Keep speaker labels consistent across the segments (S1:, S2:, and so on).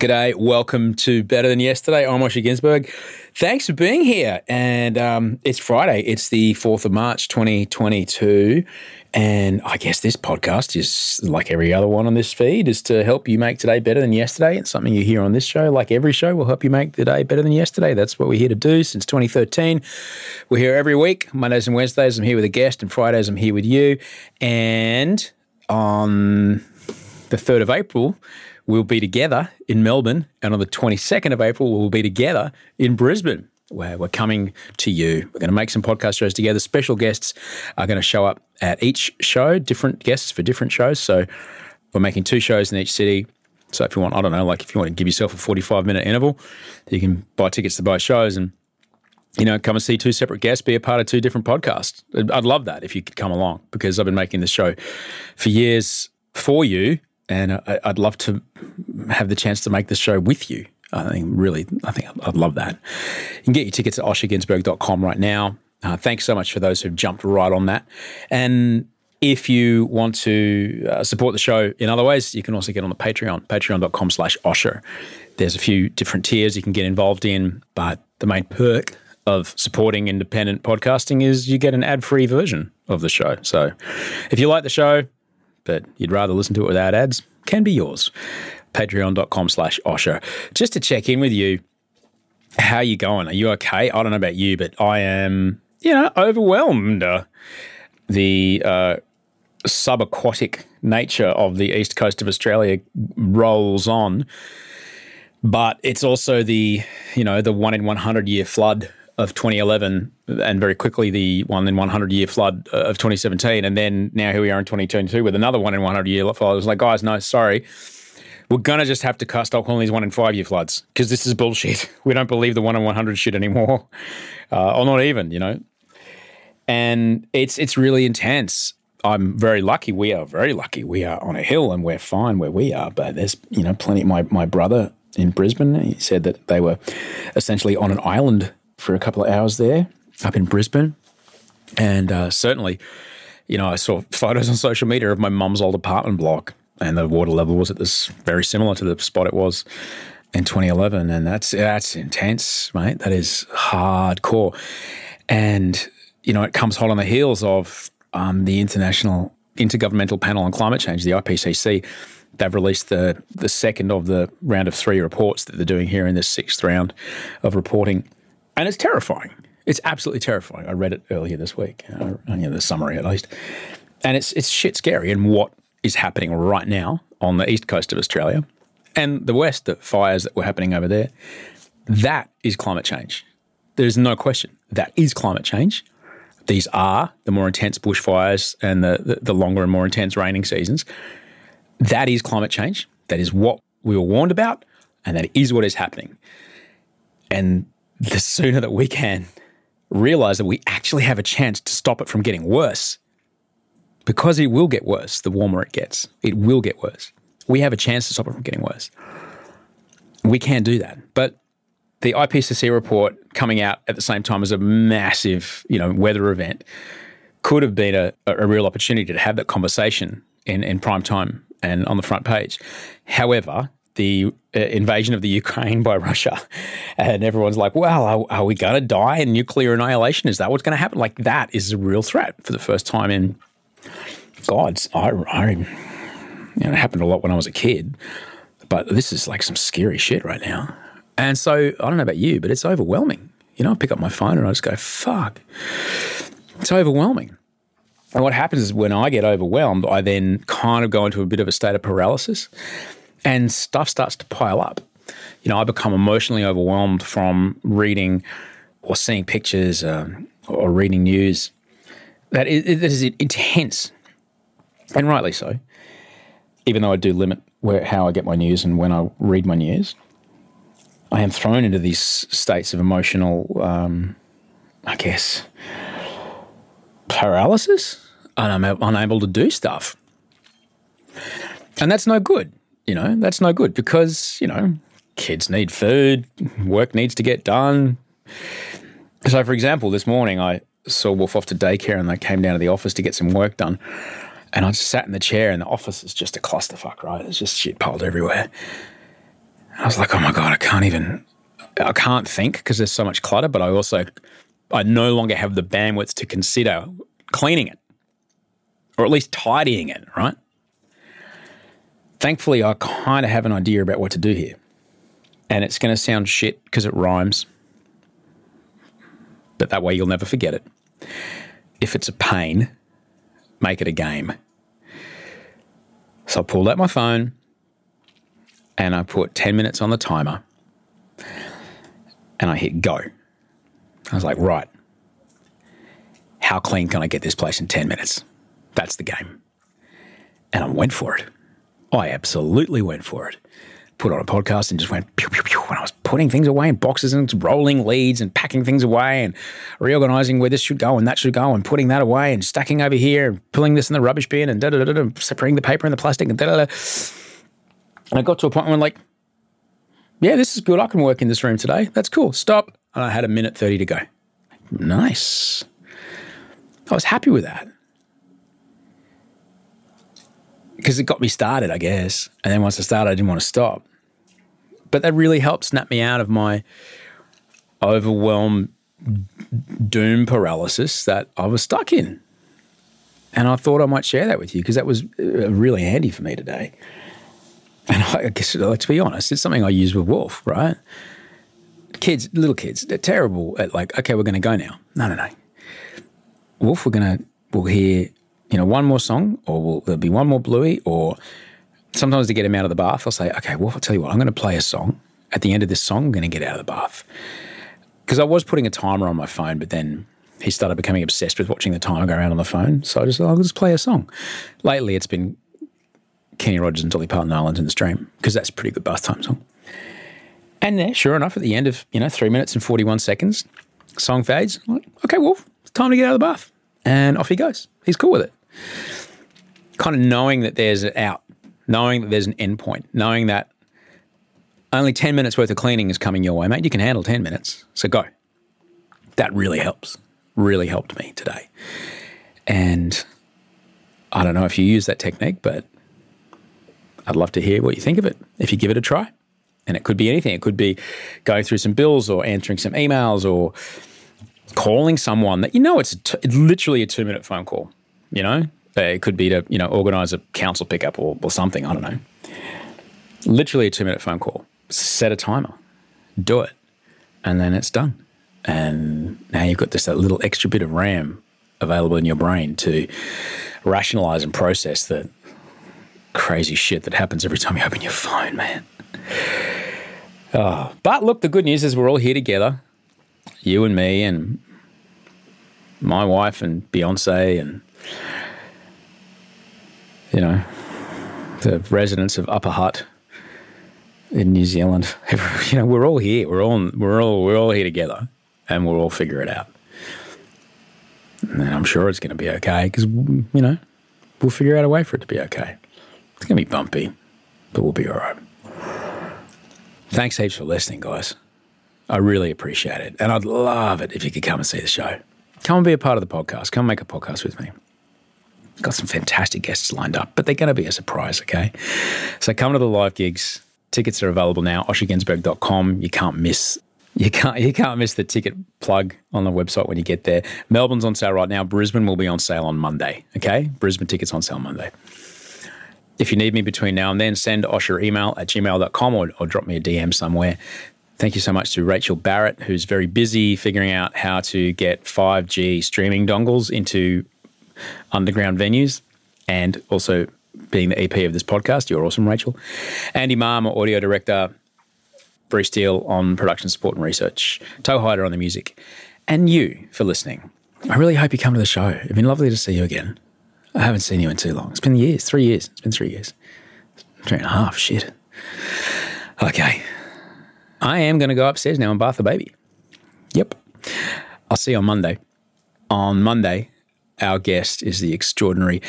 S1: G'day, welcome to Better Than Yesterday. I'm Osher Günsberg. Thanks for being here. And um, it's Friday, it's the 4th of March, 2022. And I guess this podcast is like every other one on this feed, is to help you make today better than yesterday. It's something you hear on this show, like every show, will help you make the day better than yesterday. That's what we're here to do since 2013. We're here every week, Mondays and Wednesdays. I'm here with a guest, and Fridays I'm here with you. And on the 3rd of April, we'll be together in Melbourne. And on the 22nd of April, we'll be together in Brisbane, where we're coming to you. We're going to make some podcast shows together. Special guests are going to show up at each show, different guests for different shows. So we're making two shows in each city. So if you want, I don't know, like if you want to give yourself a 45 minute interval, you can buy tickets to both shows and you know, come and see two separate guests, be a part of two different podcasts. I'd love that if you could come along because I've been making this show for years for you and I, would love to have the chance to make this show with you. I think really, I think I'd love that. You can get your tickets at oshergunsberg.com right now. Uh, thanks so much for those who've jumped right on that. And if you want to uh, support the show in other ways, you can also get on the Patreon, patreon.com slash Osher. There's a few different tiers you can get involved in, but the main perk of supporting independent podcasting is you get an ad-free version of the show. So if you like the show, but you'd rather listen to it without ads, can be yours. Patreon.com slash Osher. Just to check in with you, how are you going? Are you okay? I don't know about you, but I am, you know, overwhelmed. The uh, subaquatic nature of the east coast of Australia rolls on, but it's also the, you know, the one in 100 year flood of 2011 and very quickly the one in 100 year flood uh, of 2017. And then now here we are in 2022 with another one in 100 year flood. I was like, guys, no, sorry. We're going to just have to stop calling these one in five year floods because this is bullshit. We don't believe the one in 100 shit anymore, uh, or not even, you know. And it's it's really intense. I'm very lucky. We are very lucky. We are on a hill and we're fine where we are. But there's, you know, plenty. My, my brother in Brisbane, he said that they were essentially on an island for a couple of hours there up in Brisbane. And uh, certainly, you know, I saw photos on social media of my mum's old apartment block, and the water level was at this very similar to the spot it was in 2011, and that's that's intense, mate. That is hardcore, and you know, it comes hot on the heels of um, the International Intergovernmental Panel on Climate Change, the IPCC. They've released the the second of the round of three reports that they're doing here in this sixth round of reporting and it's terrifying. It's absolutely terrifying. I read it earlier this week, uh, know, the summary at least, and it's it's shit scary. And what is happening right now on the east coast of Australia and the west, the fires that were happening over there, that is climate change. There's no question that is climate change. These are the more intense bushfires and the, the, the longer and more intense raining seasons. That is climate change. That is what we were warned about, and that is what is happening. And the sooner that we can realize that we actually have a chance to stop it from getting worse, because it will get worse the warmer it gets. It will get worse. We have a chance to stop it from getting worse. We can do that. But the IPCC report coming out at the same time as a massive, you know, weather event could have been a, a real opportunity to have that conversation in, in prime time and on the front page. However, the uh, invasion of the Ukraine by Russia, and everyone's like, well, are, are we going to die in nuclear annihilation? Is that what's going to happen? Like, that is a real threat for the first time in God's. I, I, you know, it happened a lot when I was a kid, but this is like some scary shit right now. And so I don't know about you, but it's overwhelming. You know, I pick up my phone and I just go, fuck. It's overwhelming. And what happens is when I get overwhelmed, I then kind of go into a bit of a state of paralysis and stuff starts to pile up. You know, I become emotionally overwhelmed from reading or seeing pictures um, or reading news that is, that is intense, and rightly so. Even though I do limit where how I get my news and when I read my news, I am thrown into these states of emotional, um, I guess, paralysis, and I'm unable to do stuff, and that's no good. You know, that's no good because, you know, kids need food, work needs to get done. So, for example, this morning I saw Wolf off to daycare and they came down to the office to get some work done. And I just sat in the chair and the office is just a clusterfuck, right? There's just shit piled everywhere. I was like, oh my God, I can't even, I can't think because there's so much clutter, but I also, I no longer have the bandwidth to consider cleaning it or at least tidying it, right? Thankfully, I kind of have an idea about what to do here. And it's going to sound shit because it rhymes, but that way you'll never forget it. If it's a pain, make it a game. So I pulled out my phone and I put 10 minutes on the timer and I hit go. I was like, right, how clean can I get this place in 10 minutes? That's the game. And I went for it. I absolutely went for it. Put on a podcast and just went pew, pew, pew. When I was putting things away in boxes and rolling leads and packing things away and reorganizing where this should go and that should go and putting that away and stacking over here and pulling this in the rubbish bin and da da da da, separating the paper and the plastic and da da da. And I got to a point where I'm like, yeah, this is good. I can work in this room today. That's cool. Stop. And I had a minute 30 to go. Nice. I was happy with that because it got me started, I guess. And then once I started, I didn't want to stop. But that really helped snap me out of my overwhelmed doom paralysis that I was stuck in. And I thought I might share that with you because that was uh, really handy for me today. And I guess, let's be honest, it's something I use with Wolf, right? Kids, little kids, they're terrible at like, okay, we're going to go now. No, no, no. Wolf, we're going to, we'll hear you know, one more song, or will there be one more Bluey? Or sometimes to get him out of the bath, I'll say, okay, well, I'll tell you what, I'm going to play a song. At the end of this song, I'm going to get out of the bath. Because I was putting a timer on my phone, but then he started becoming obsessed with watching the timer go around on the phone. So I just, I'll just play a song. Lately, it's been Kenny Rogers and Dolly Parton Islands in the Stream, because that's a pretty good bath time song. And there, sure enough, at the end of, you know, three minutes and 41 seconds, song fades. Like, okay, Wolf, it's time to get out of the bath. And off he goes. He's cool with it kind of knowing that there's an out, knowing that there's an end point, knowing that only 10 minutes worth of cleaning is coming your way, mate. You can handle 10 minutes. So go. That really helps. Really helped me today. And I don't know if you use that technique, but I'd love to hear what you think of it if you give it a try. And it could be anything. It could be going through some bills or answering some emails or calling someone that you know it's, t- it's literally a two minute phone call. You know, it could be to you know organise a council pickup or, or something. I don't know. Literally a two minute phone call. Set a timer. Do it, and then it's done. And now you've got this that little extra bit of RAM available in your brain to rationalize and process the crazy shit that happens every time you open your phone, man. Oh, but look, the good news is we're all here together. You and me and my wife and Beyonce and you know, the residents of Upper Hutt in New Zealand. You know, we're all here. We're all we're all we're all here together, and we'll all figure it out. And I'm sure it's going to be okay because you know we'll figure out a way for it to be okay. It's going to be bumpy, but we'll be all right. Thanks heaps for listening, guys. I really appreciate it. And I'd love it if you could come and see the show. Come and be a part of the podcast. Come make a podcast with me. Got some fantastic guests lined up, but they're going to be a surprise, okay? So come to the live gigs. Tickets are available now, oshergunsberg.com. You can't miss you can't you can't miss the ticket plug on the website when you get there. Melbourne's on sale right now. Brisbane will be on sale on Monday. Okay? Brisbane tickets on sale Monday. If you need me between now and then, send Osher email at gmail.com or, or drop me a DM somewhere. Thank you so much to Rachel Barrett, who's very busy figuring out how to get 5G streaming dongles into underground venues and also being the EP of this podcast. You're awesome, Rachel. Andy Marr, my audio director. Bruce Steele on production support and research. Toehider on the music. And you for listening. I really hope you come to the show. It'd been lovely to see you again. I haven't seen you in too long. It's been years, three years. It's been three years. Three and a half, shit. Okay. I am going to go upstairs now and bath the baby. Yep. I'll see you on Monday. On Monday, our guest is the extraordinary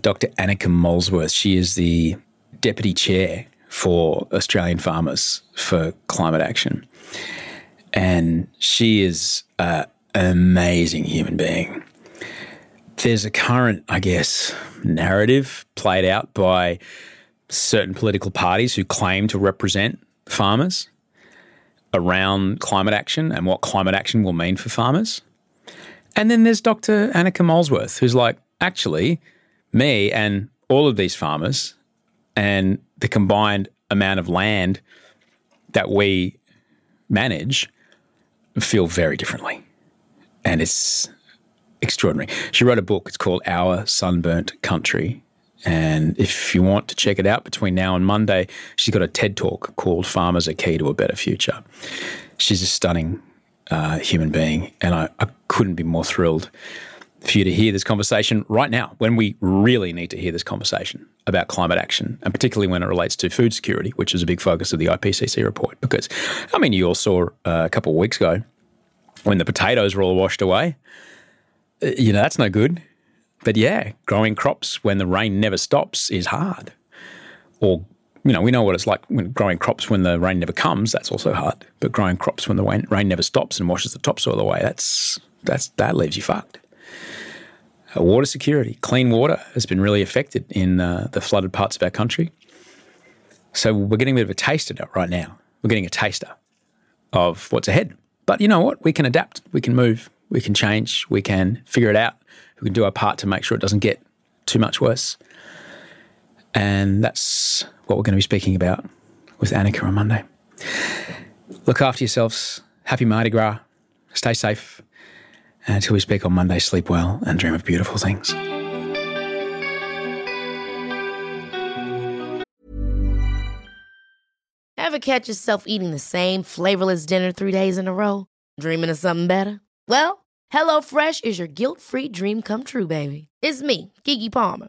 S1: Dr. Anika Molesworth. She is the deputy chair for Australian farmers for climate action. And she is uh, an amazing human being. There's a current, I guess, narrative played out by certain political parties who claim to represent farmers around climate action and what climate action will mean for farmers. And then there's Dr. Anika Molesworth, who's like, actually, me and all of these farmers and the combined amount of land that we manage feel very differently. And it's extraordinary. She wrote a book, it's called Our Sunburnt Country. And if you want to check it out between now and Monday, she's got a TED talk called Farmers Are Key to a Better Future. She's a stunning uh, human being, and I, I couldn't be more thrilled for you to hear this conversation right now when we really need to hear this conversation about climate action, and particularly when it relates to food security, which is a big focus of the IPCC report. Because, I mean, you all saw uh, a couple of weeks ago when the potatoes were all washed away. Uh, you know, that's no good. But yeah, growing crops when the rain never stops is hard. Or, you know, we know what it's like when growing crops when the rain never comes. That's also hard. But growing crops when the rain, rain never stops and washes the topsoil away, that's that's that leaves you fucked. Uh, water security, clean water has been really affected in uh, the flooded parts of our country. So we're getting a bit of a taste of it right now. We're getting a taster of what's ahead. But you know what? We can adapt. We can move. We can change. We can figure it out. We can do our part to make sure it doesn't get too much worse. And that's what we're going to be speaking about with Anika on Monday. Look after yourselves. Happy Mardi Gras. Stay safe. And until we speak on Monday, sleep well and dream of beautiful things.
S2: Ever catch yourself eating the same flavorless dinner three days in a row? Dreaming of something better? Well, HelloFresh is your guilt free dream come true, baby. It's me, Keke Palmer.